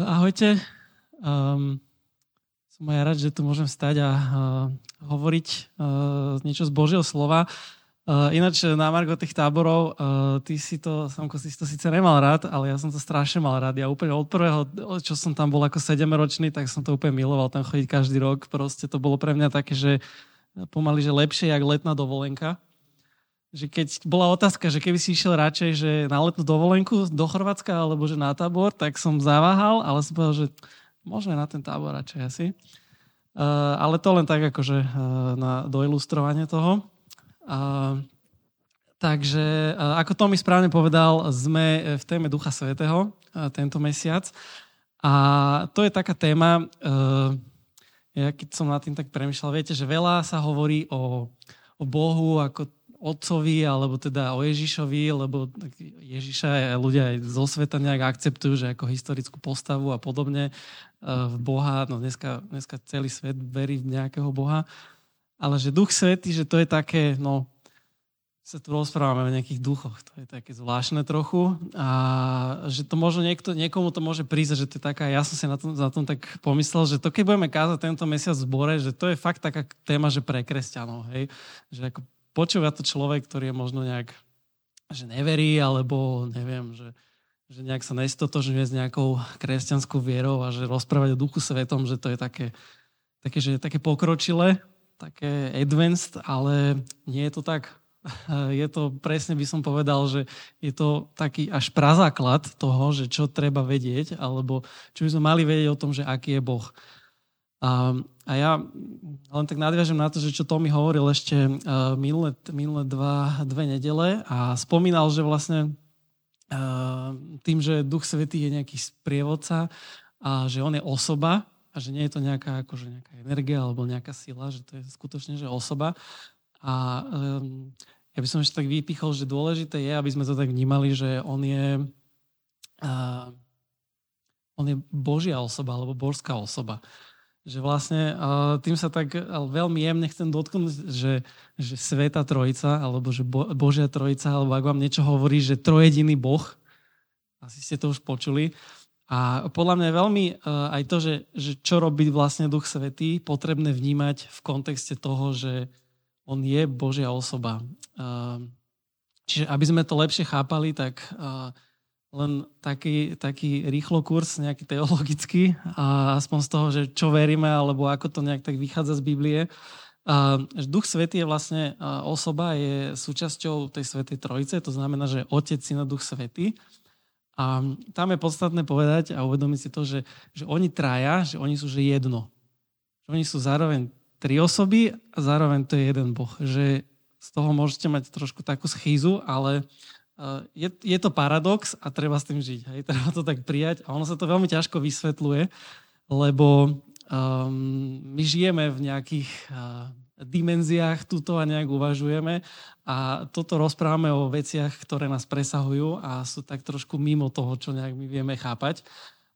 Ahojte. Um, som aj rád, že tu môžem stať a uh, hovoriť uh, niečo z Božieho slova. Uh, ináč na Margo tých táborov, uh, ty si to, Samko, si to síce nemal rád, ale ja som to strašne mal rád. Ja úplne od prvého, čo som tam bol ako 7-ročný, tak som to úplne miloval tam chodiť každý rok. Proste to bolo pre mňa také, že pomaly, že lepšie, jak letná dovolenka že keď bola otázka, že keby si išiel radšej že na letnú dovolenku do Chorvátska alebo že na tábor, tak som zaváhal, ale som povedal, že možno na ten tábor radšej asi. Uh, ale to len tak akože uh, na doilustrovanie toho. Uh, takže, uh, ako Tomi správne povedal, sme v téme Ducha Svetého uh, tento mesiac. A to je taká téma, uh, ja keď som nad tým tak premyšľal, viete, že veľa sa hovorí o, o Bohu ako otcovi, alebo teda o Ježišovi, lebo Ježiša ľudia aj zo sveta nejak akceptujú, že ako historickú postavu a podobne e, v Boha, no dneska, dneska celý svet verí v nejakého Boha, ale že Duch Svetý, že to je také, no sa tu rozprávame o nejakých duchoch, to je také zvláštne trochu. A že to možno niekto, niekomu to môže prísť, že to je taká, ja som si na tom, za tom tak pomyslel, že to keď budeme kázať tento mesiac v zbore, že to je fakt taká téma, že pre kresťanov, hej, že ako počúva to človek, ktorý je možno nejak, že neverí, alebo neviem, že, že nejak sa nestotožňuje s nejakou kresťanskou vierou a že rozprávať o duchu svetom, že to je také, také, že je také pokročilé, také advanced, ale nie je to tak. Je to, presne by som povedal, že je to taký až prazáklad toho, že čo treba vedieť, alebo čo by sme mali vedieť o tom, že aký je Boh. A, a ja len tak nadviažem na to, že čo Tomi hovoril ešte uh, minulé, minulé dva, dve nedele a spomínal, že vlastne uh, tým, že Duch Svetý je nejaký sprievodca a že on je osoba a že nie je to nejaká, akože nejaká energia alebo nejaká sila, že to je skutočne že osoba. A um, ja by som ešte tak vypichol, že dôležité je, aby sme to tak vnímali, že on je uh, on je Božia osoba alebo božská osoba že vlastne tým sa tak veľmi jemne chcem dotknúť, že, že Sveta Trojica, alebo že Bo, Božia Trojica, alebo ak vám niečo hovorí, že trojediný Boh, asi ste to už počuli. A podľa mňa je veľmi uh, aj to, že, že čo robí vlastne Duch Svetý, potrebné vnímať v kontexte toho, že on je Božia osoba. Uh, čiže aby sme to lepšie chápali, tak uh, len taký, taký rýchlo kurz, nejaký teologický, a aspoň z toho, že čo veríme, alebo ako to nejak tak vychádza z Biblie. A, Duch Svetý je vlastne osoba, je súčasťou tej Svetej Trojice, to znamená, že Otec, Syn a Duch Svetý. A tam je podstatné povedať a uvedomiť si to, že, že oni traja, že oni sú že jedno. Že oni sú zároveň tri osoby a zároveň to je jeden Boh. Že z toho môžete mať trošku takú schýzu, ale je, je to paradox a treba s tým žiť. Hej? Treba to tak prijať a ono sa to veľmi ťažko vysvetľuje, lebo um, my žijeme v nejakých uh, dimenziách tuto a nejak uvažujeme a toto rozprávame o veciach, ktoré nás presahujú a sú tak trošku mimo toho, čo nejak my vieme chápať.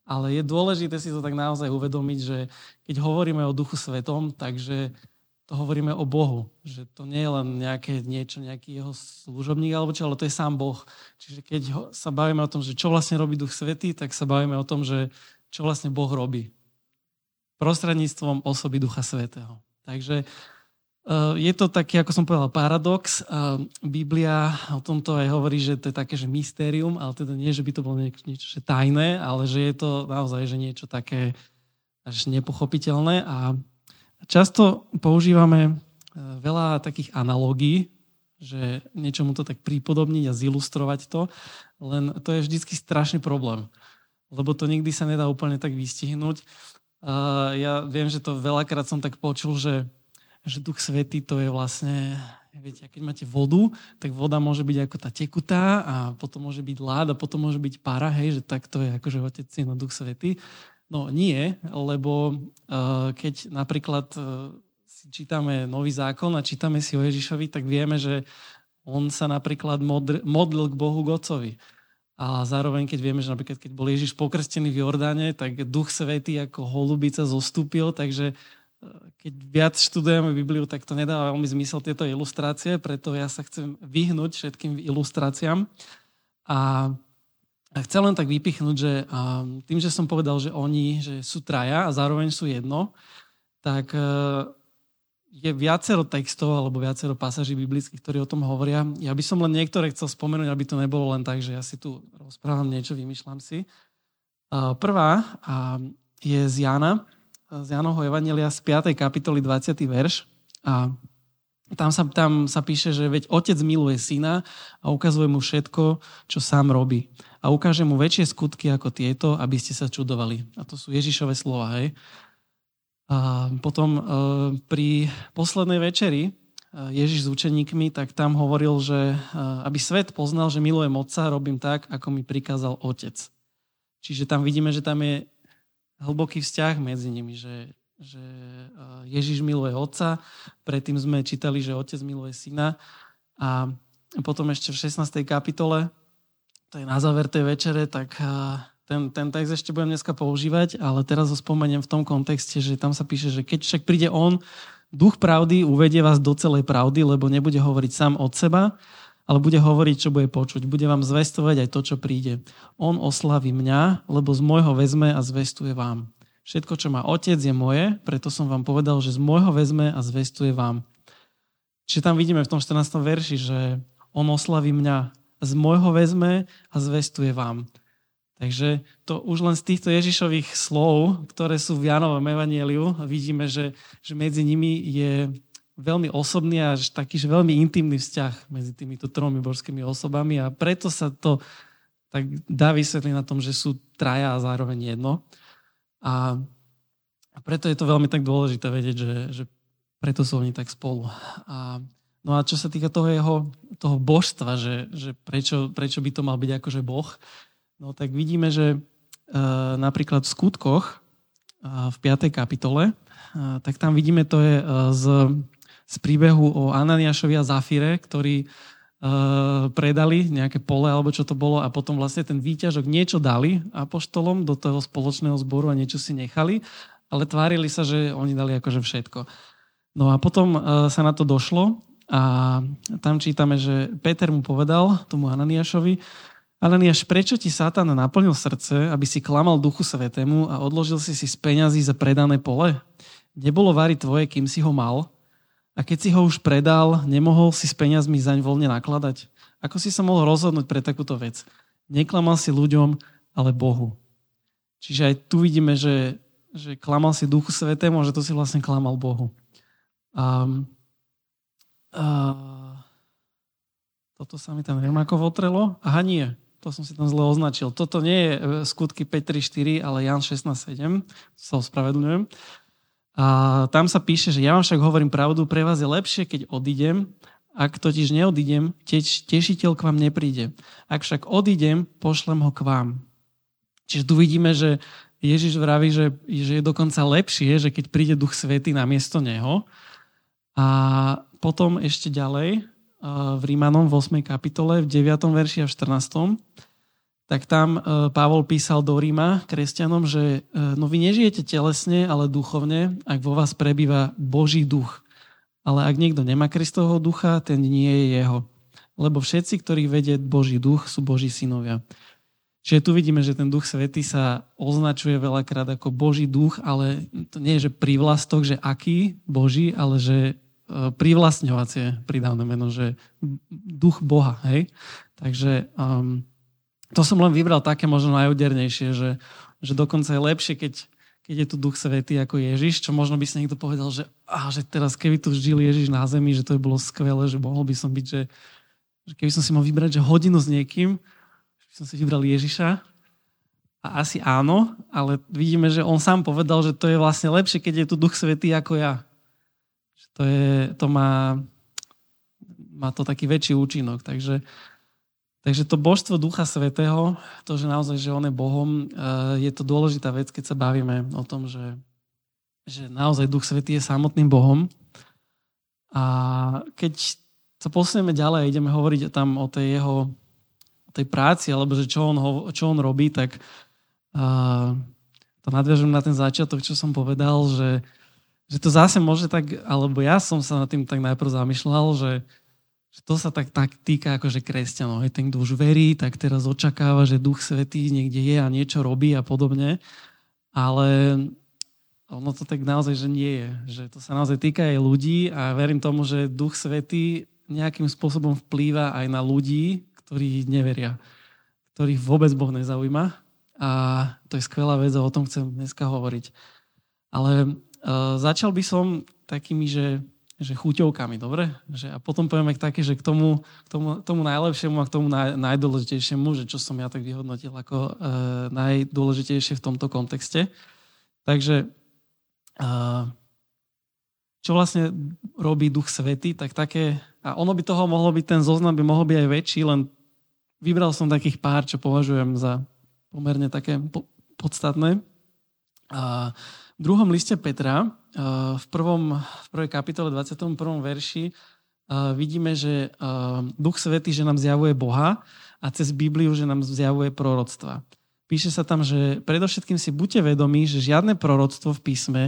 Ale je dôležité si to tak naozaj uvedomiť, že keď hovoríme o Duchu Svetom, takže to hovoríme o Bohu. Že to nie je len nejaké niečo, nejaký jeho služobník alebo čo, ale to je sám Boh. Čiže keď ho, sa bavíme o tom, že čo vlastne robí Duch Svetý, tak sa bavíme o tom, že čo vlastne Boh robí. Prostredníctvom osoby Ducha Svetého. Takže uh, je to taký, ako som povedal, paradox. Uh, Biblia o tomto aj hovorí, že to je také, že mystérium, ale teda nie, že by to bolo niečo že tajné, ale že je to naozaj že niečo také až nepochopiteľné a Často používame e, veľa takých analógií, že niečomu to tak prípodobniť a zilustrovať to, len to je vždycky strašný problém, lebo to nikdy sa nedá úplne tak vystihnúť. Ja viem, že to veľakrát som tak počul, že, že Duch Svetý to je vlastne, viete, keď máte vodu, tak voda môže byť ako tá tekutá a potom môže byť lád a potom môže byť para, hej, že tak to je akože Otec, Syn a Duch Svetý. No nie, lebo uh, keď napríklad uh, si čítame Nový zákon a čítame si o Ježišovi, tak vieme, že on sa napríklad modl, modlil k Bohu Gocovi. A zároveň, keď vieme, že napríklad keď bol Ježiš pokrstený v Jordáne, tak Duch Svetý ako holubica zostúpil, takže e, keď viac študujeme Bibliu, tak to nedáva veľmi zmysel tieto ilustrácie, preto ja sa chcem vyhnúť všetkým ilustráciám. A chcem len tak vypichnúť, že tým, že som povedal, že oni že sú traja a zároveň sú jedno, tak e, je viacero textov alebo viacero pasaží biblických, ktorí o tom hovoria. Ja by som len niektoré chcel spomenúť, aby to nebolo len tak, že ja si tu rozprávam niečo, vymýšľam si. Prvá je z Jana, z Janovho Evangelia z 5. kapitoly 20. verš. A tam sa, tam sa píše, že veď otec miluje syna a ukazuje mu všetko, čo sám robí. A ukáže mu väčšie skutky ako tieto, aby ste sa čudovali. A to sú Ježišové slova, hej. A potom e, pri poslednej večeri e, Ježiš s učeníkmi, tak tam hovoril, že e, aby svet poznal, že milujem Otca, robím tak, ako mi prikázal Otec. Čiže tam vidíme, že tam je hlboký vzťah medzi nimi, že, že Ježiš miluje Otca, predtým sme čítali, že Otec miluje Syna a potom ešte v 16. kapitole, to je na záver tej večere, tak ten, ten text ešte budem dneska používať, ale teraz ho spomeniem v tom kontexte, že tam sa píše, že keď však príde on, duch pravdy uvedie vás do celej pravdy, lebo nebude hovoriť sám od seba, ale bude hovoriť, čo bude počuť. Bude vám zvestovať aj to, čo príde. On oslaví mňa, lebo z môjho vezme a zvestuje vám. Všetko, čo má otec, je moje, preto som vám povedal, že z môjho vezme a zvestuje vám. Čiže tam vidíme v tom 14. verši, že on oslaví mňa, z môjho vezme a zvestuje vám. Takže to už len z týchto Ježišových slov, ktoré sú v Janovom evanieliu, vidíme, že, že medzi nimi je veľmi osobný a taký že veľmi intimný vzťah medzi týmito tromi božskými osobami a preto sa to tak dá vysvetliť na tom, že sú traja a zároveň jedno. A preto je to veľmi tak dôležité vedieť, že, že preto sú oni tak spolu. A, no a čo sa týka toho jeho toho božstva, že, že prečo, prečo by to mal byť akože boh, No tak vidíme, že e, napríklad v skutkoch e, v 5. kapitole, e, tak tam vidíme, to je z, z príbehu o Ananiášovi a Zafire, ktorí predali nejaké pole alebo čo to bolo a potom vlastne ten výťažok niečo dali apoštolom do toho spoločného zboru a niečo si nechali, ale tvárili sa, že oni dali akože všetko. No a potom sa na to došlo a tam čítame, že Peter mu povedal tomu Ananiášovi, Ananiáš, prečo ti Satan naplnil srdce, aby si klamal Duchu Svetému a odložil si si z peňazí za predané pole? Nebolo vary tvoje, kým si ho mal? A keď si ho už predal, nemohol si s peňazmi zaň voľne nakladať? Ako si sa mohol rozhodnúť pre takúto vec? Neklamal si ľuďom, ale Bohu. Čiže aj tu vidíme, že, že klamal si Duchu Svetému a že to si vlastne klamal Bohu. A, a, toto sa mi tam ako votrelo. Aha, nie. To som si tam zle označil. Toto nie je e, skutky 5.3.4, ale Jan 16.7. Sa ospravedlňujem. A tam sa píše, že ja vám však hovorím pravdu, pre vás je lepšie, keď odídem, ak totiž neodídem, teč, tešiteľ k vám nepríde. Ak však odídem, pošlem ho k vám. Čiže tu vidíme, že Ježiš vraví, že, že je dokonca lepšie, že keď príde Duch Svety na miesto Neho. A potom ešte ďalej, v Rímanom v 8. kapitole, v 9. verši a v 14. Tak tam e, Pavol písal do Ríma kresťanom, že e, no vy nežijete telesne, ale duchovne, ak vo vás prebýva Boží duch. Ale ak niekto nemá Kristovho ducha, ten nie je jeho. Lebo všetci, ktorých vedie Boží duch, sú Boží synovia. Čiže tu vidíme, že ten duch Svety sa označuje veľakrát ako Boží duch, ale to nie je, že privlastok, že aký Boží, ale že privlastňovacie pridávne meno, že duch Boha, hej? Takže um, to som len vybral také možno najúdernejšie, že, že dokonca je lepšie, keď, keď je tu duch svetý ako Ježiš, čo možno by si niekto povedal, že, á, že teraz keby tu žil Ježiš na zemi, že to by bolo skvelé, že mohol by som byť, že, že keby som si mal vybrať že hodinu s niekým, že by som si vybral Ježiša, a asi áno, ale vidíme, že on sám povedal, že to je vlastne lepšie, keď je tu Duch Svetý ako ja. To, je, to má, má to taký väčší účinok. Takže, takže to božstvo Ducha Svetého, to, že naozaj, že on je Bohom, eh, je to dôležitá vec, keď sa bavíme o tom, že, že naozaj Duch Svetý je samotným Bohom. A keď sa posunieme ďalej, ideme hovoriť tam o tej jeho o tej práci, alebo že čo on, ho, čo on robí, tak uh, to nadviažem na ten začiatok, čo som povedal, že že to zase môže tak, alebo ja som sa nad tým tak najprv zamýšľal, že, že to sa tak, tak týka akože kresťanov. Hej, ten, kto už verí, tak teraz očakáva, že Duch Svetý niekde je a niečo robí a podobne. Ale ono to tak naozaj, že nie je. Že to sa naozaj týka aj ľudí a verím tomu, že Duch Svetý nejakým spôsobom vplýva aj na ľudí, ktorí neveria, ktorých vôbec Boh nezaujíma. A to je skvelá vec a o tom chcem dneska hovoriť. Ale uh, začal by som takými, že že chuťovkami, dobre? Že, a potom povieme také, že k tomu, k tomu, tomu najlepšiemu a k tomu naj, najdôležitejšiemu, že čo som ja tak vyhodnotil ako e, najdôležitejšie v tomto kontexte. Takže e, čo vlastne robí Duch Svety, tak také, a ono by toho mohlo byť, ten zoznam by mohol byť aj väčší, len vybral som takých pár, čo považujem za pomerne také po, podstatné. A, v druhom liste Petra, eh, v, prvom, v prvej kapitole 21. verši, eh, vidíme, že eh, Duch Svetý, že nám zjavuje Boha a cez Bibliu, že nám zjavuje proroctva. Píše sa tam, že predovšetkým si buďte vedomí, že žiadne proroctvo v písme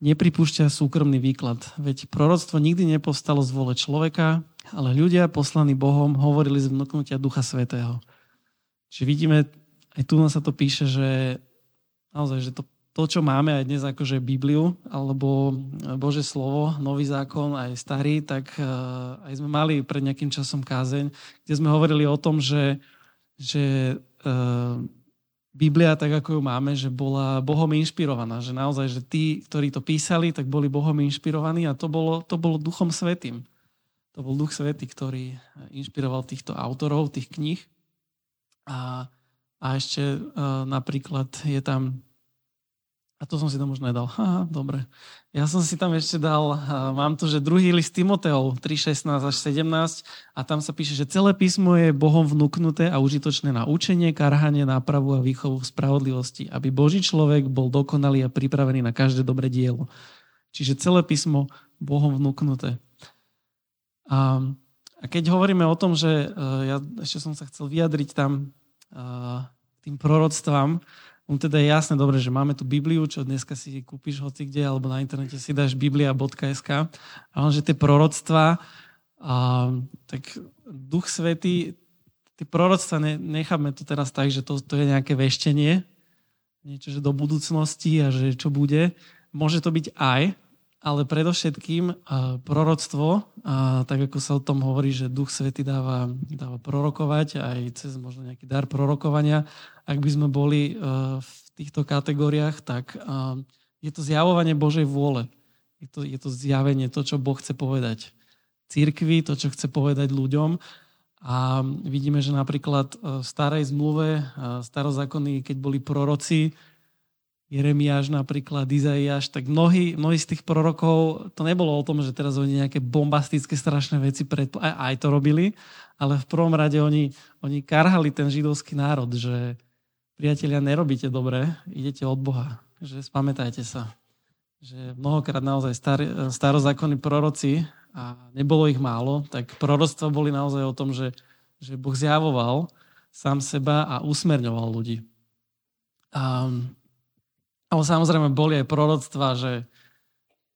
nepripúšťa súkromný výklad. Veď proroctvo nikdy nepostalo z vole človeka, ale ľudia poslaní Bohom hovorili z vnúknutia Ducha Svetého. Čiže vidíme, aj tu sa to píše, že naozaj, že to to, čo máme aj dnes akože Bibliu alebo Bože slovo, nový zákon, aj starý, tak uh, aj sme mali pred nejakým časom kázeň, kde sme hovorili o tom, že, že uh, Biblia, tak ako ju máme, že bola Bohom inšpirovaná, že naozaj, že tí, ktorí to písali, tak boli Bohom inšpirovaní a to bolo, to bolo Duchom Svetým. To bol Duch Svetý, ktorý inšpiroval týchto autorov, tých kníh. A, a ešte uh, napríklad je tam a to som si tam už nedal. Aha, dobre. Ja som si tam ešte dal, mám tu, že druhý list Timoteov 3.16 až 17 a tam sa píše, že celé písmo je Bohom vnúknuté a užitočné na učenie, karhanie, nápravu a výchovu v spravodlivosti, aby Boží človek bol dokonalý a pripravený na každé dobré dielo. Čiže celé písmo Bohom vnúknuté. A, a keď hovoríme o tom, že uh, ja ešte som sa chcel vyjadriť tam uh, tým proroctvám, on teda je jasné, dobre, že máme tu Bibliu, čo dneska si kúpiš hoci kde, alebo na internete si dáš biblia.sk. Ale že tie proroctva, a, tak Duch Svetý, tie proroctva ne, necháme to teraz tak, že to, to je nejaké veštenie, niečo, že do budúcnosti a že čo bude. Môže to byť aj, ale predovšetkým proroctvo, a tak ako sa o tom hovorí, že Duch Svety dáva, dáva prorokovať aj cez možno nejaký dar prorokovania. Ak by sme boli v týchto kategóriách, tak je to zjavovanie Božej vôle. Je to, je to zjavenie, to, čo Boh chce povedať církvi, to, čo chce povedať ľuďom. A vidíme, že napríklad v starej zmluve, starozákonní, keď boli proroci, Jeremiáš napríklad, Izaiáš, tak mnohí, mnohí z tých prorokov, to nebolo o tom, že teraz oni nejaké bombastické strašné veci pred, aj, aj to robili, ale v prvom rade oni, oni karhali ten židovský národ, že priatelia, nerobíte dobre, idete od Boha, že spamätajte sa. Že mnohokrát naozaj star, starozákonní proroci, a nebolo ich málo, tak proroctva boli naozaj o tom, že, že Boh zjavoval sám seba a usmerňoval ľudí. A ale samozrejme boli aj proroctva, že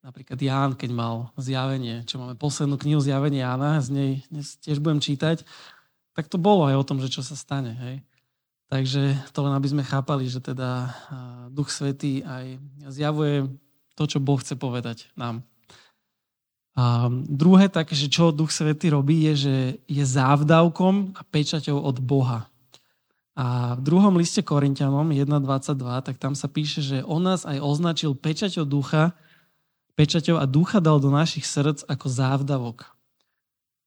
napríklad Ján, keď mal zjavenie, čo máme poslednú knihu Zjavenie Jána, z nej dnes tiež budem čítať, tak to bolo aj o tom, že čo sa stane. Hej. Takže to len aby sme chápali, že teda Duch Svetý aj zjavuje to, čo Boh chce povedať nám. A druhé také, že čo Duch Svetý robí, je, že je závdavkom a pečaťou od Boha. A v druhom liste Korintianom 1.22, tak tam sa píše, že on nás aj označil pečaťou ducha, pečaťou a ducha dal do našich srdc ako závdavok.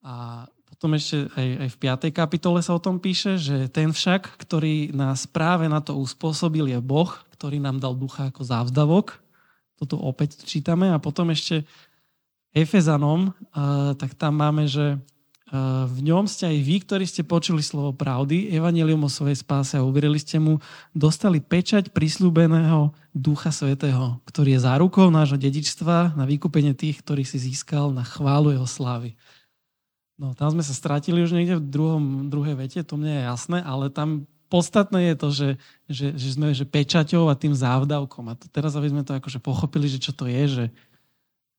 A potom ešte aj, aj v 5. kapitole sa o tom píše, že ten však, ktorý nás práve na to uspôsobil, je Boh, ktorý nám dal ducha ako závdavok. Toto opäť čítame. A potom ešte Efezanom, tak tam máme, že v ňom ste aj vy, ktorí ste počuli slovo pravdy, evanelium o svojej spáse a uverili ste mu, dostali pečať prislúbeného Ducha Svetého, ktorý je zárukou nášho dedičstva na vykúpenie tých, ktorých si získal na chválu jeho slávy. No, tam sme sa stratili už niekde v druhom, druhej vete, to mne je jasné, ale tam podstatné je to, že, že, že sme že pečaťou a tým závdavkom. A to teraz, aby sme to akože pochopili, že čo to je, že,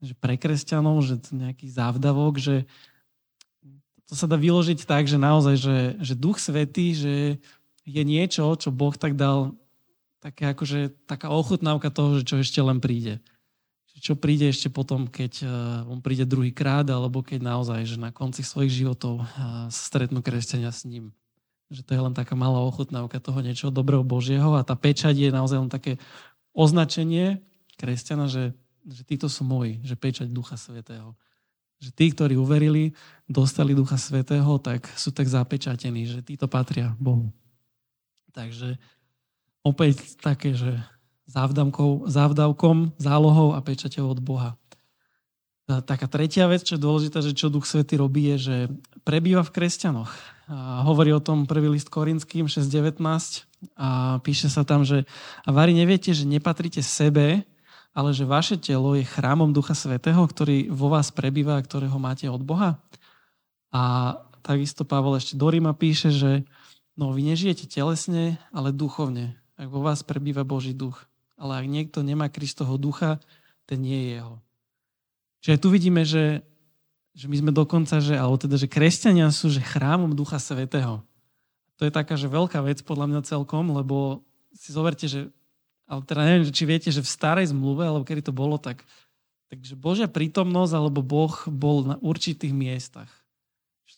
že pre kresťanov, že to nejaký závdavok, že, to sa dá vyložiť tak, že naozaj, že, že Duch Svetý, že je niečo, čo Boh tak dal, také akože, taká ochutnávka toho, že čo ešte len príde. Čo príde ešte potom, keď uh, on príde druhýkrát, alebo keď naozaj, že na konci svojich životov uh, stretnú kresťania s ním. Že to je len taká malá ochutnávka toho niečoho dobrého Božieho a tá pečať je naozaj len také označenie kresťana, že, že títo sú moji, že pečať Ducha Svetého. Že tí, ktorí uverili, dostali Ducha Svetého, tak sú tak zapečatení, že títo patria Bohu. Takže opäť také, že závdavkom, zálohou a pečaťou od Boha. A taká tretia vec, čo je dôležitá, že čo Duch Svety robí, je, že prebýva v kresťanoch. A hovorí o tom prvý list Korinským 6.19 a píše sa tam, že a vári neviete, že nepatríte sebe, ale že vaše telo je chrámom Ducha Svetého, ktorý vo vás prebýva a ktorého máte od Boha. A takisto Pavol ešte do Ríma píše, že no vy nežijete telesne, ale duchovne. Ak vo vás prebýva Boží duch. Ale ak niekto nemá Kristoho ducha, ten nie je jeho. Čiže tu vidíme, že, že my sme dokonca, že, alebo teda, že kresťania sú že chrámom Ducha Svetého. To je taká, že veľká vec podľa mňa celkom, lebo si zoberte, že ale teda neviem, či viete, že v starej zmluve, alebo kedy to bolo, tak takže Božia prítomnosť alebo Boh bol na určitých miestach.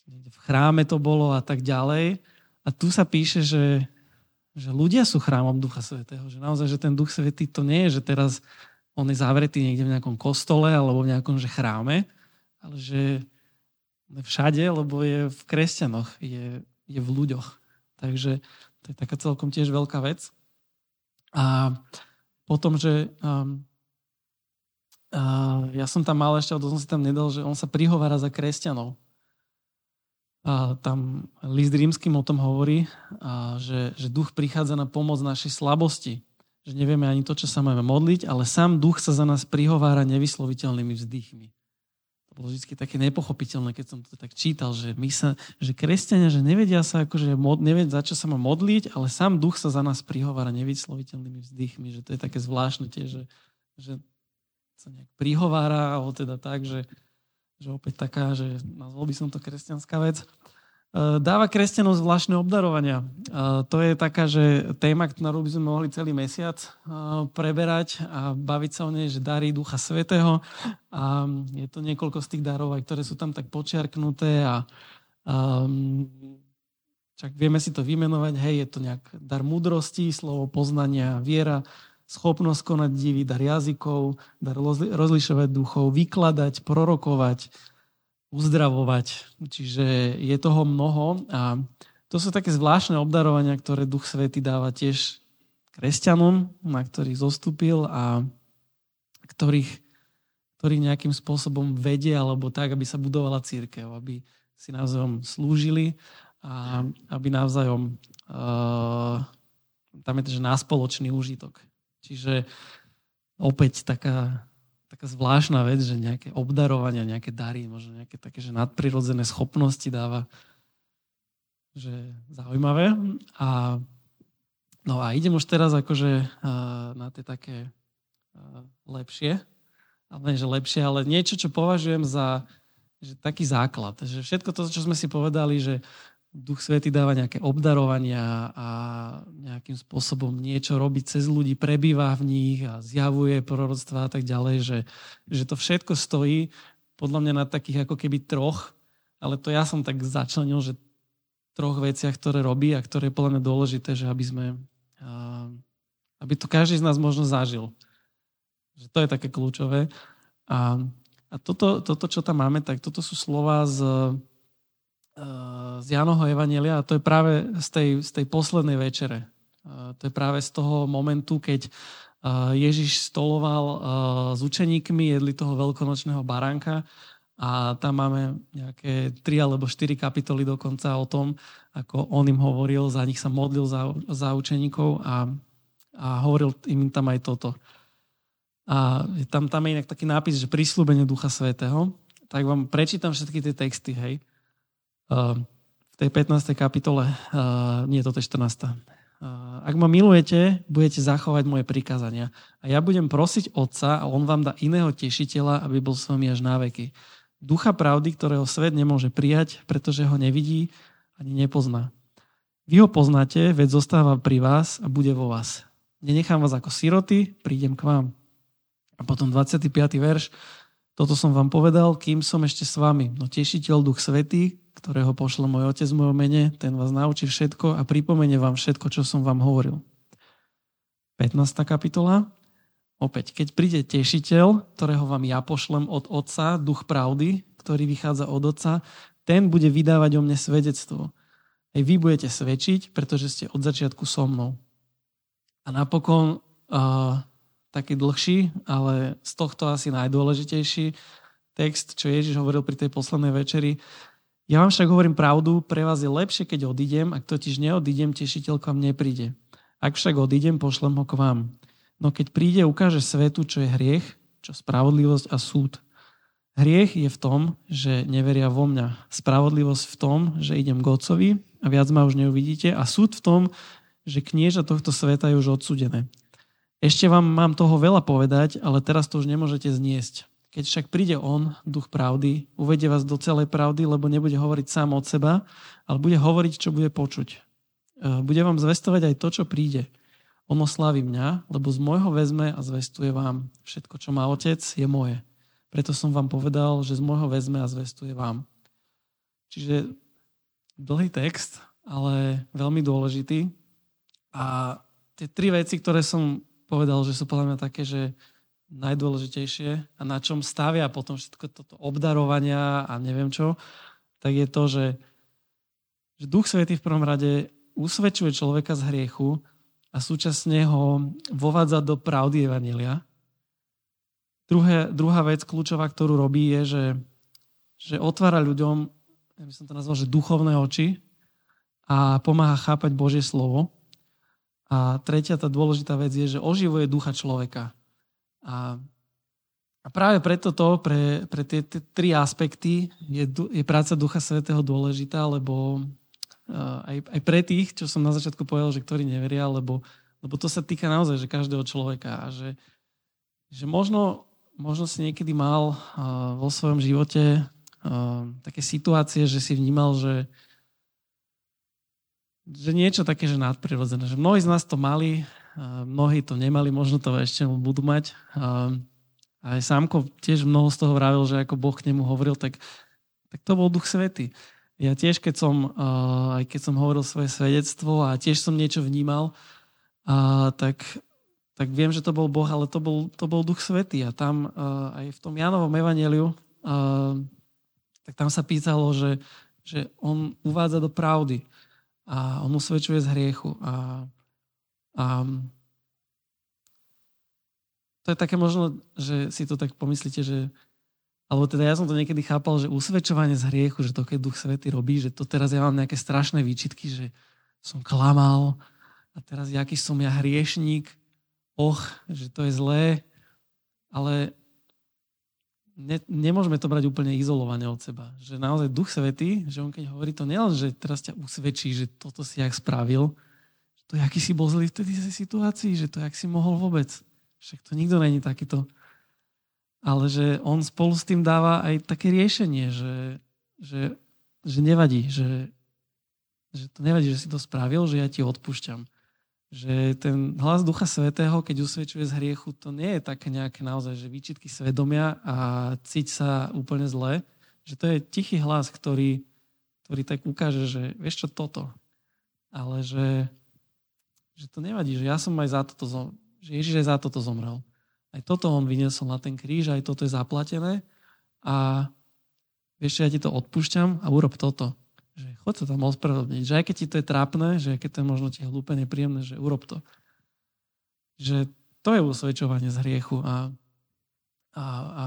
V chráme to bolo a tak ďalej. A tu sa píše, že, že ľudia sú chrámom Ducha Svetého. Že naozaj, že ten Duch Svetý to nie je, že teraz on je zavretý niekde v nejakom kostole alebo v nejakom že chráme, ale že všade, lebo je v kresťanoch, je, je v ľuďoch. Takže to je taká celkom tiež veľká vec. A potom, že um, uh, ja som tam mal ešte, ale som si tam nedal, že on sa prihovára za kresťanov. A tam list rímským o tom hovorí, a že, že duch prichádza na pomoc našej slabosti. Že nevieme ani to, čo sa máme modliť, ale sám duch sa za nás prihovára nevysloviteľnými vzdychmi to bolo vždy také nepochopiteľné, keď som to tak čítal, že my sa, že kresťania, že nevedia sa akože, nevedia, za čo sa má modliť, ale sám duch sa za nás prihovára nevysloviteľnými vzdychmi, že to je také zvláštne tiež, že, že sa nejak prihovára, alebo teda tak, že, že opäť taká, že nazval by som to kresťanská vec. Eh, dáva kresťanom zvláštne obdarovania. Eh, to je taká, že téma, ktorú by sme mohli celý mesiac eh, preberať a baviť sa o nej, že darí Ducha Svetého. A je to niekoľko z tých darov, aj ktoré sú tam tak počiarknuté a um, čak vieme si to vymenovať. Hej, je to nejak dar múdrosti, slovo poznania, viera, schopnosť konať divy, dar jazykov, dar rozlišovať duchov, vykladať, prorokovať, uzdravovať. Čiže je toho mnoho a to sú také zvláštne obdarovania, ktoré Duch Svety dáva tiež kresťanom, na ktorých zostúpil a ktorých, ktorých nejakým spôsobom vedie alebo tak, aby sa budovala církev, aby si navzájom slúžili a aby navzájom uh, tam je to, že na spoločný úžitok. Čiže opäť taká taká zvláštna vec, že nejaké obdarovania, nejaké dary, možno nejaké také, že nadprirodzené schopnosti dáva, že zaujímavé. A, no a idem už teraz akože uh, na tie také uh, lepšie, ale nie, že lepšie, ale niečo, čo považujem za že taký základ. Že všetko to, čo sme si povedali, že Duch Svety dáva nejaké obdarovania a nejakým spôsobom niečo robí cez ľudí, prebýva v nich a zjavuje proroctva a tak ďalej, že, že to všetko stojí podľa mňa na takých ako keby troch, ale to ja som tak začlenil, že troch veciach, ktoré robí a ktoré je podľa mňa dôležité, že aby sme, aby to každý z nás možno zažil. Že to je také kľúčové. A, a toto, toto, čo tam máme, tak toto sú slova z z Janoho Evanelia a to je práve z tej, z tej poslednej večere. To je práve z toho momentu, keď Ježiš stoloval s učeníkmi, jedli toho veľkonočného baránka a tam máme nejaké tri alebo štyri kapitoly dokonca o tom, ako on im hovoril, za nich sa modlil za, za učeníkov a, a hovoril im tam aj toto. A tam, tam je inak taký nápis, že prislúbenie Ducha Svetého. Tak vám prečítam všetky tie texty, hej. Ehm, v tej 15. kapitole, uh, nie, toto je 14. Uh, ak ma milujete, budete zachovať moje prikázania. A ja budem prosiť Otca a On vám dá iného tešiteľa, aby bol s vami až na veky. Ducha pravdy, ktorého svet nemôže prijať, pretože ho nevidí ani nepozná. Vy ho poznáte, veď zostáva pri vás a bude vo vás. Nenechám vás ako siroty, prídem k vám. A potom 25. verš. Toto som vám povedal, kým som ešte s vami. No tešiteľ Duch Svetý, ktorého pošle môj Otec v mojom mene, ten vás naučí všetko a pripomenie vám všetko, čo som vám hovoril. 15. kapitola. Opäť, keď príde tešiteľ, ktorého vám ja pošlem od Otca, duch pravdy, ktorý vychádza od Otca, ten bude vydávať o mne svedectvo. Aj vy budete svedčiť, pretože ste od začiatku so mnou. A napokon uh, taký dlhší, ale z tohto asi najdôležitejší text, čo Ježiš hovoril pri tej poslednej večeri. Ja vám však hovorím pravdu, pre vás je lepšie, keď odídem, ak totiž neodídem, tešiteľ k vám nepríde. Ak však odídem, pošlem ho k vám. No keď príde, ukáže svetu, čo je hriech, čo spravodlivosť a súd. Hriech je v tom, že neveria vo mňa. Spravodlivosť v tom, že idem k Otcovi a viac ma už neuvidíte. A súd v tom, že knieža tohto sveta je už odsudené. Ešte vám mám toho veľa povedať, ale teraz to už nemôžete zniesť. Keď však príde On, duch pravdy, uvedie vás do celej pravdy, lebo nebude hovoriť sám od seba, ale bude hovoriť, čo bude počuť. E, bude vám zvestovať aj to, čo príde on oslaví mňa, lebo z môjho vezme a zvestuje vám. Všetko, čo má otec, je moje. Preto som vám povedal, že z môjho vezme a zvestuje vám. Čiže dlhý text, ale veľmi dôležitý. A tie tri veci, ktoré som povedal, že sú podľa mňa také, že najdôležitejšie a na čom stavia potom všetko toto obdarovania a neviem čo, tak je to, že, že Duch Svetý v prvom rade usvedčuje človeka z hriechu a súčasne ho vovádza do pravdy Evanília. Druhé, druhá vec kľúčová, ktorú robí, je, že, že otvára ľuďom, ja by som to nazval, že duchovné oči a pomáha chápať Božie slovo. A tretia, tá dôležitá vec je, že oživuje ducha človeka. A, a práve preto to, pre, pre tie, tie tri aspekty je, je práca Ducha Svetého dôležitá, lebo aj, aj pre tých, čo som na začiatku povedal, že ktorí neveria, lebo, lebo to sa týka naozaj že každého človeka a že, že možno, možno si niekedy mal uh, vo svojom živote uh, také situácie, že si vnímal, že, že niečo také, že nadprirodzené. Že mnohí z nás to mali, uh, mnohí to nemali, možno to ešte budú mať. Aj Sámko tiež mnoho z toho vravil, že ako Boh k nemu hovoril, tak, tak to bol Duch Svety. Ja tiež, keď som, aj keď som hovoril svoje svedectvo a tiež som niečo vnímal, tak, tak viem, že to bol Boh, ale to bol, to bol Duch Svetý. A tam aj v tom Jánovom evaneliu, tak tam sa pýtalo, že, že on uvádza do pravdy a on usvedčuje z hriechu. A, a to je také možno, že si to tak pomyslíte, že alebo teda ja som to niekedy chápal, že usvedčovanie z hriechu, že to keď Duch Svety robí, že to teraz ja mám nejaké strašné výčitky, že som klamal a teraz jaký som ja hriešník, och, že to je zlé, ale ne, nemôžeme to brať úplne izolovane od seba. Že naozaj Duch Svety, že on keď hovorí to nielen, že teraz ťa usvedčí, že toto si jak spravil, to jaký si bol zlý v tej situácii, že to jak si mohol vôbec. Však to nikto není takýto ale že on spolu s tým dáva aj také riešenie, že, že, že nevadí, že, že to nevadí, že si to spravil, že ja ti odpúšťam. Že ten hlas Ducha Svetého, keď usvedčuje z hriechu, to nie je také nejaké naozaj, že výčitky svedomia a cíť sa úplne zle. Že to je tichý hlas, ktorý, ktorý tak ukáže, že vieš čo, toto. Ale že, že to nevadí, že ja som aj za toto, že Ježiš aj za toto zomrel. Aj toto on vyniesol na ten kríž, aj toto je zaplatené. A vieš, ja ti to odpúšťam a urob toto. Že chod sa tam ospravedlniť. Že aj keď ti to je trápne, že keď to je možno ti hlúpe, nepríjemné, že urob to. Že to je usvedčovanie z hriechu a, a, a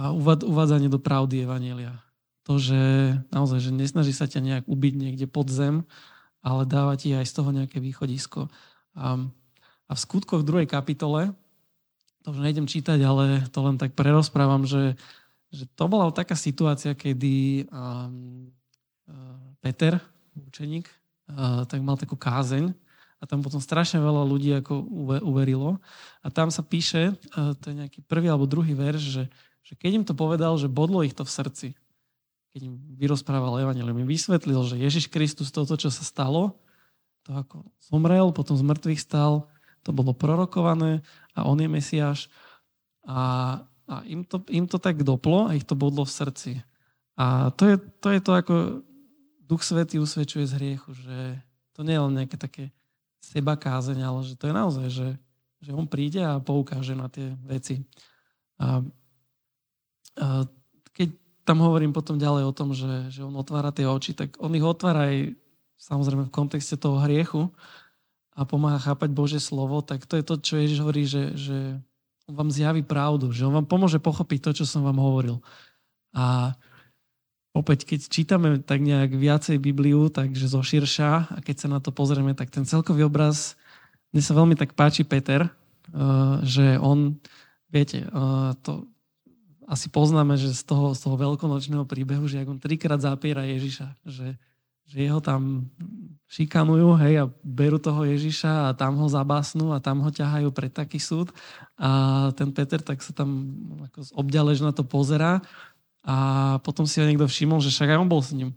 uvádzanie do pravdy Evanielia. To, že naozaj, že nesnaží sa ťa nejak ubiť niekde pod zem, ale dáva ti aj z toho nejaké východisko. A, v skutkoch druhej kapitole, to už nejdem čítať, ale to len tak prerozprávam, že, že to bola taká situácia, kedy um, Peter, učeník, uh, tak mal takú kázeň a tam potom strašne veľa ľudí ako uverilo. A tam sa píše, uh, to je nejaký prvý alebo druhý verš, že, že keď im to povedal, že bodlo ich to v srdci. keď im vyrozprával Evangelium, im vysvetlil, že Ježiš Kristus, toto, čo sa stalo, to ako zomrel, potom z mŕtvych stal, to bolo prorokované a on je Mesiáš. A, a im, to, im to tak doplo a ich to bodlo v srdci. A to je to, je to ako Duch Svetý usvedčuje z hriechu, že to nie je len nejaké také seba kázeň, ale že to je naozaj, že, že on príde a poukáže na tie veci. A, a keď tam hovorím potom ďalej o tom, že, že on otvára tie oči, tak on ich otvára aj samozrejme v kontexte toho hriechu, a pomáha chápať Bože slovo, tak to je to, čo Ježiš hovorí, že, že on vám zjaví pravdu, že on vám pomôže pochopiť to, čo som vám hovoril. A opäť, keď čítame tak nejak viacej Bibliu, takže zo širša, a keď sa na to pozrieme, tak ten celkový obraz, mne sa veľmi tak páči Peter, uh, že on, viete, uh, to asi poznáme, že z toho, z toho veľkonočného príbehu, že on trikrát zapiera Ježiša, že že jeho tam šikanujú, hej, a berú toho Ježiša a tam ho zabásnú a tam ho ťahajú pred taký súd. A ten Peter tak sa tam ako obďalež na to pozerá a potom si ho niekto všimol, že však aj on bol s ním.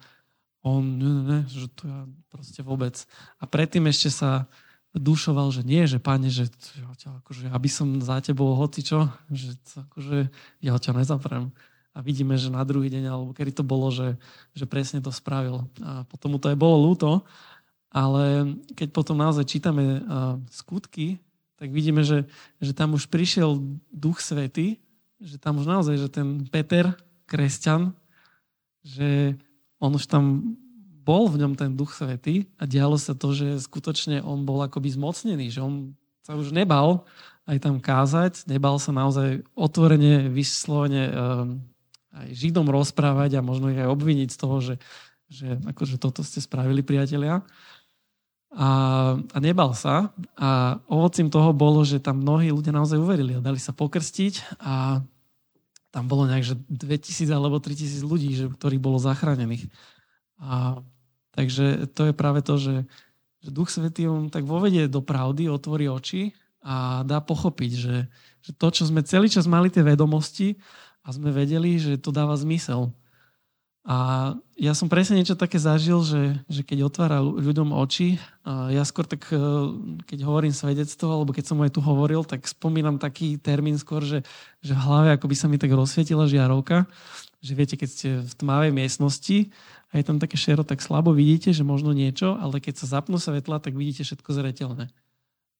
On, ne, ne, ne, že to ja proste vôbec. A predtým ešte sa dušoval, že nie, že pane, že ja, akože, aby som za tebou hoci čo, že akože, ja ťa nezaprem a vidíme, že na druhý deň, alebo kedy to bolo, že, že presne to spravil. A potom mu to aj bolo ľúto, ale keď potom naozaj čítame skutky, tak vidíme, že, že tam už prišiel Duch Svety, že tam už naozaj, že ten Peter, kresťan, že on už tam bol v ňom ten Duch Svety a dialo sa to, že skutočne on bol akoby zmocnený, že on sa už nebal aj tam kázať, nebal sa naozaj otvorene, vyslovene aj Židom rozprávať a možno ich aj obviniť z toho, že, že akože toto ste spravili, priatelia. A, a nebal sa. A ovocím toho bolo, že tam mnohí ľudia naozaj uverili a dali sa pokrstiť a tam bolo nejak, že 2000 alebo 3000 ľudí, že, ktorých bolo zachránených. A, takže to je práve to, že, že Duch Svetý on tak vovedie do pravdy, otvorí oči a dá pochopiť, že, že to, čo sme celý čas mali tie vedomosti, a sme vedeli, že to dáva zmysel. A ja som presne niečo také zažil, že, že keď otvára ľuďom oči, a ja skôr tak, e, keď hovorím svedectvo, alebo keď som aj tu hovoril, tak spomínam taký termín skôr, že, že v hlave ako by sa mi tak rozsvietila žiarovka, že viete, keď ste v tmavej miestnosti a je tam také šero, tak slabo vidíte, že možno niečo, ale keď sa zapnú svetla, tak vidíte všetko zretelné.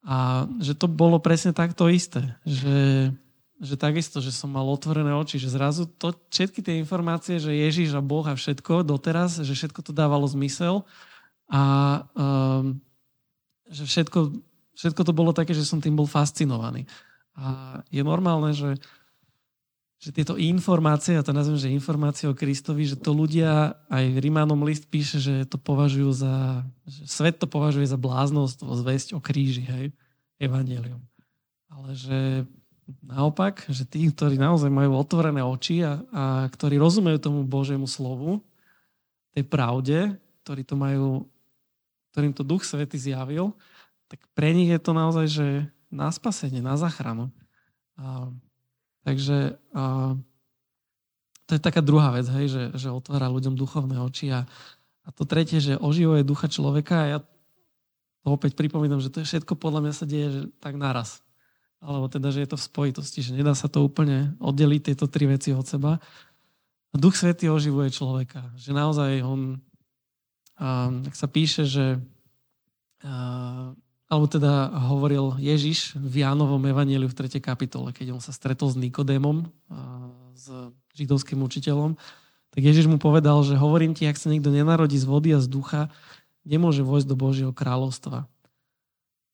A že to bolo presne takto isté, že že takisto, že som mal otvorené oči, že zrazu to, všetky tie informácie, že Ježiš a Boh a všetko doteraz, že všetko to dávalo zmysel a um, že všetko, všetko to bolo také, že som tým bol fascinovaný. A je normálne, že, že tieto informácie, ja to nazvem, že informácie o Kristovi, že to ľudia, aj Rimánom list píše, že to považujú za, že svet to považuje za bláznosť, zväzť o kríži, hej, evangelium. Ale že Naopak, že tí, ktorí naozaj majú otvorené oči a, a ktorí rozumejú tomu Božiemu slovu, tej pravde, ktorí to majú, ktorým to Duch Svety zjavil, tak pre nich je to naozaj, že na spasenie, na záchranu. A, takže a, to je taká druhá vec, hej, že, že otvára ľuďom duchovné oči a, a to tretie, že oživuje ducha človeka a ja to opäť pripomínam, že to je všetko podľa mňa sa deje že tak naraz alebo teda, že je to v spojitosti, že nedá sa to úplne oddeliť tieto tri veci od seba. A Duch Svetý oživuje človeka. Že naozaj on, tak sa píše, že alebo teda hovoril Ježiš v Jánovom evaníliu v 3. kapitole, keď on sa stretol s Nikodémom, s židovským učiteľom, tak Ježiš mu povedal, že hovorím ti, ak sa niekto nenarodí z vody a z ducha, nemôže vojsť do Božieho kráľovstva.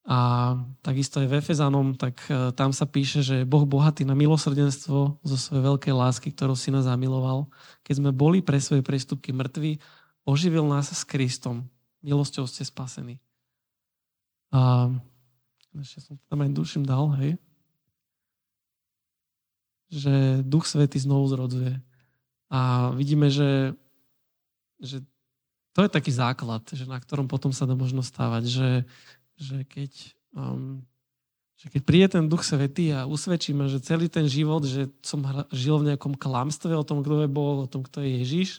A takisto aj v Efezanom, tak e, tam sa píše, že Boh bohatý na milosrdenstvo zo svojej veľkej lásky, ktorou si nás zamiloval. Keď sme boli pre svoje prestupky mŕtvi, oživil nás s Kristom. Milosťou ste spasení. A ešte som tam aj duším dal, hej. Že Duch Svety znovu zrodzuje. A vidíme, že, že to je taký základ, že na ktorom potom sa dá možno stávať, že že keď, um, že keď príde ten Duch Svetý a usvedčíme, že celý ten život, že som žil v nejakom klamstve o tom, kto je Boh, o tom, kto je Ježiš,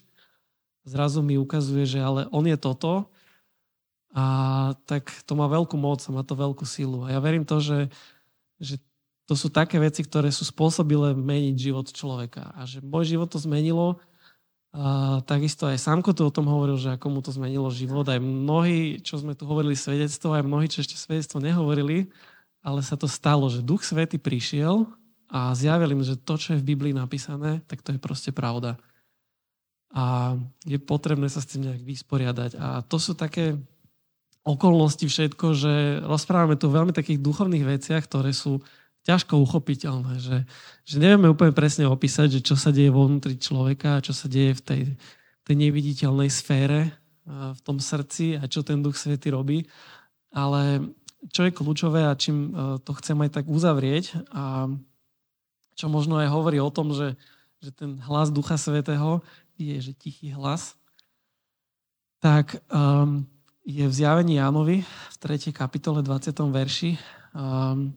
zrazu mi ukazuje, že ale on je toto a tak to má veľkú moc a má to veľkú silu. A ja verím to, že, že to sú také veci, ktoré sú spôsobile meniť život človeka. A že môj život to zmenilo, a takisto aj Sámko tu o tom hovoril, že ako mu to zmenilo život. Aj mnohí, čo sme tu hovorili svedectvo, aj mnohí, čo ešte svedectvo nehovorili, ale sa to stalo, že Duch Svety prišiel a zjavil im, že to, čo je v Biblii napísané, tak to je proste pravda. A je potrebné sa s tým nejak vysporiadať. A to sú také okolnosti všetko, že rozprávame tu o veľmi takých duchovných veciach, ktoré sú ťažko uchopiteľné, že, že nevieme úplne presne opísať, že čo sa deje vo vnútri človeka, čo sa deje v tej, tej neviditeľnej sfére, v tom srdci a čo ten Duch Svety robí. Ale čo je kľúčové a čím e, to chcem aj tak uzavrieť a čo možno aj hovorí o tom, že, že ten hlas Ducha Svetého je, že tichý hlas, tak um, je v zjavení Jánovi v 3. kapitole 20. verši um,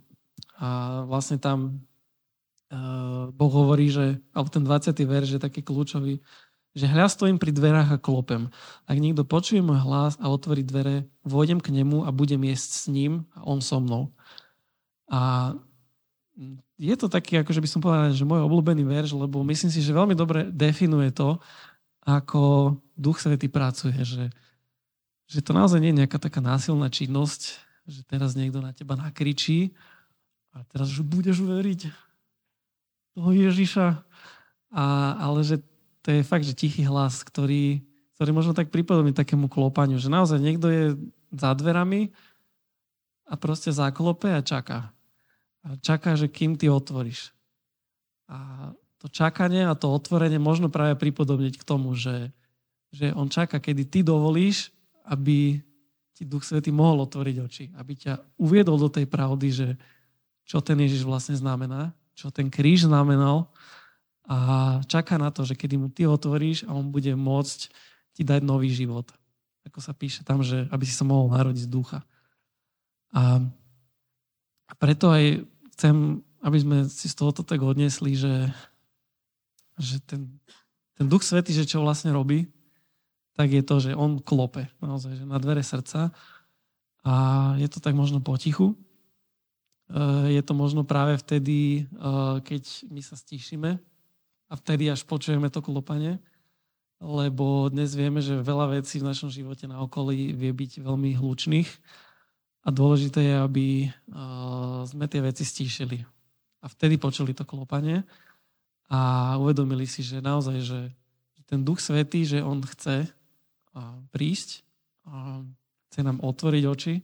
a vlastne tam uh, Boh hovorí, že, alebo ten 20. verš je taký kľúčový, že hľa stojím pri dverách a klopem. Ak niekto počuje môj hlas a otvorí dvere, vôjdem k nemu a budem jesť s ním a on so mnou. A je to taký, akože by som povedal, že môj obľúbený verš, lebo myslím si, že veľmi dobre definuje to, ako Duch Svety pracuje, že, že to naozaj nie je nejaká taká násilná činnosť, že teraz niekto na teba nakričí, a teraz už budeš veriť toho Ježiša. A, ale že to je fakt, že tichý hlas, ktorý, ktorý možno tak pripodobní takému klopaniu, že naozaj niekto je za dverami a proste zaklope a čaká. A čaká, že kým ty otvoríš. A to čakanie a to otvorenie možno práve pripodobniť k tomu, že, že on čaká, kedy ty dovolíš, aby ti Duch Svety mohol otvoriť oči, aby ťa uviedol do tej pravdy, že, čo ten Ježiš vlastne znamená, čo ten kríž znamenal a čaká na to, že kedy mu ty otvoríš a on bude môcť ti dať nový život. Ako sa píše tam, že aby si sa mohol narodiť z ducha. A preto aj chcem, aby sme si z tohoto tak odnesli, že, že ten, ten Duch Svety, že čo vlastne robí, tak je to, že on klope naozaj, že na dvere srdca a je to tak možno potichu, je to možno práve vtedy, eh, keď my sa stíšime a vtedy až počujeme to klopanie, lebo dnes vieme, že veľa vecí v našom živote na okolí vie byť veľmi hlučných a dôležité je, aby eh, sme tie veci stíšili. A vtedy počuli to klopanie a uvedomili si, že naozaj, že ten Duch Svetý, že On chce prísť, chce nám otvoriť oči,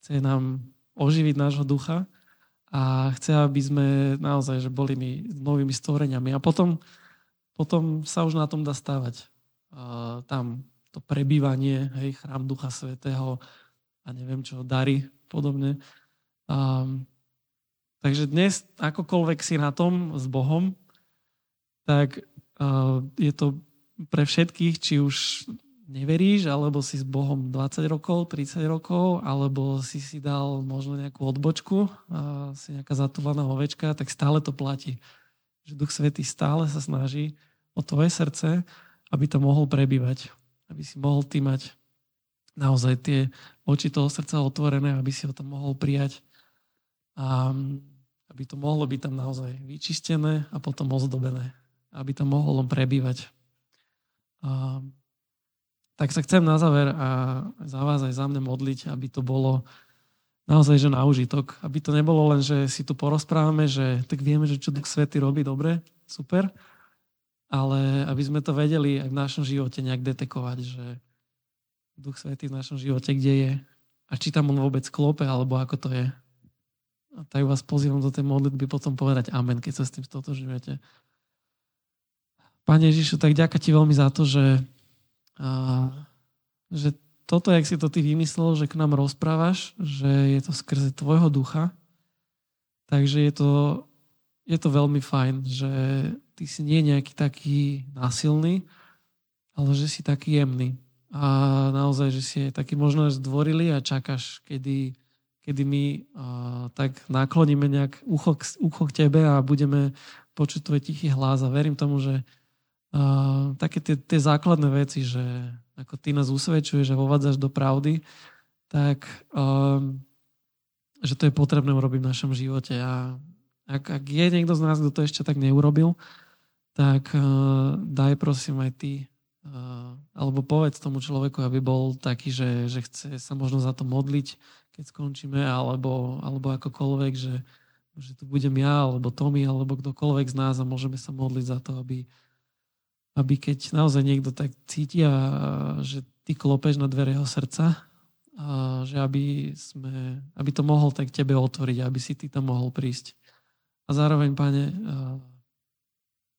chce nám oživiť nášho ducha a chce, aby sme naozaj že boli my novými stvoreniami. A potom, potom sa už na tom dá stávať. Tam to prebývanie, hej, chrám Ducha Svetého a neviem čo, dary podobne. A, takže dnes, akokoľvek si na tom s Bohom, tak a, je to pre všetkých, či už neveríš, alebo si s Bohom 20 rokov, 30 rokov, alebo si si dal možno nejakú odbočku, a si nejaká zatúvaná ovečka, tak stále to platí. Že Duch Svetý stále sa snaží o tvoje srdce, aby to mohol prebývať. Aby si mohol ty mať naozaj tie oči toho srdca otvorené, aby si ho tam mohol prijať. A aby to mohlo byť tam naozaj vyčistené a potom ozdobené. Aby to mohlo prebývať. A tak sa chcem na záver a za vás aj za mňa modliť, aby to bolo naozaj že na užitok. Aby to nebolo len, že si tu porozprávame, že tak vieme, že čo Duch Svety robí dobre, super, ale aby sme to vedeli aj v našom živote nejak detekovať, že Duch Svety v našom živote kde je a či tam on vôbec klope, alebo ako to je. A tak vás pozývam do tej modlitby potom povedať amen, keď sa s tým stotožujete. Pane Ježišu, tak ďakujem ti veľmi za to, že a, že toto, jak si to ty vymyslel, že k nám rozprávaš, že je to skrze tvojho ducha, takže je to, je to veľmi fajn, že ty si nie nejaký taký násilný, ale že si taký jemný. A naozaj, že si aj taký možno zdvorili a čakáš, kedy, kedy my a, tak nakloníme nejak ucho k, ucho k tebe a budeme počuť tvoj tichý hlas a verím tomu, že uh, také tie, tie základné veci, že ako ty nás usvedčuješ a vovádzaš do pravdy, tak um, že to je potrebné urobiť v našom živote. A ak, ak je niekto z nás, kto to ešte tak neurobil, tak uh, daj prosím aj ty, uh, alebo povedz tomu človeku, aby bol taký, že, že chce sa možno za to modliť, keď skončíme, alebo, alebo akokoľvek, že, že tu budem ja, alebo Tomi, alebo kdokoľvek z nás a môžeme sa modliť za to, aby, aby keď naozaj niekto tak cíti, a, že ty klopeš na dvere jeho srdca, a, že aby, sme, aby to mohol tak tebe otvoriť, aby si ty tam mohol prísť. A zároveň, pane, a,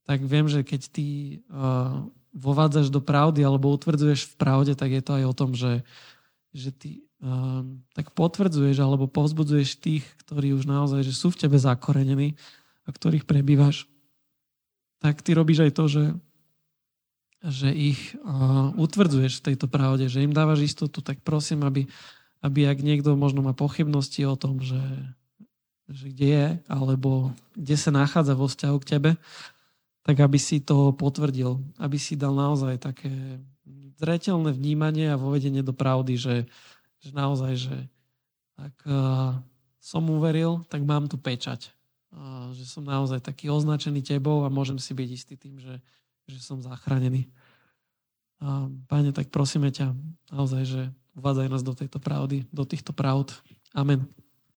tak viem, že keď ty a, vovádzaš do pravdy alebo utvrdzuješ v pravde, tak je to aj o tom, že, že ty um, tak potvrdzuješ alebo povzbudzuješ tých, ktorí už naozaj že sú v tebe zakorenení a ktorých prebývaš, tak ty robíš aj to, že, že ich uh, utvrdzuješ v tejto pravde, že im dávaš istotu, tak prosím, aby, aby ak niekto možno má pochybnosti o tom, že, že kde je, alebo kde sa nachádza vo vzťahu k tebe, tak aby si to potvrdil, aby si dal naozaj také zretelné vnímanie a vovedenie do pravdy, že, že naozaj, že ak uh, som uveril, tak mám tu pečať. Uh, že som naozaj taký označený tebou a môžem si byť istý tým, že, že som zachránený. Uh, Pane, tak prosíme ťa naozaj, že uvádzaj nás do tejto pravdy, do týchto pravd. Amen.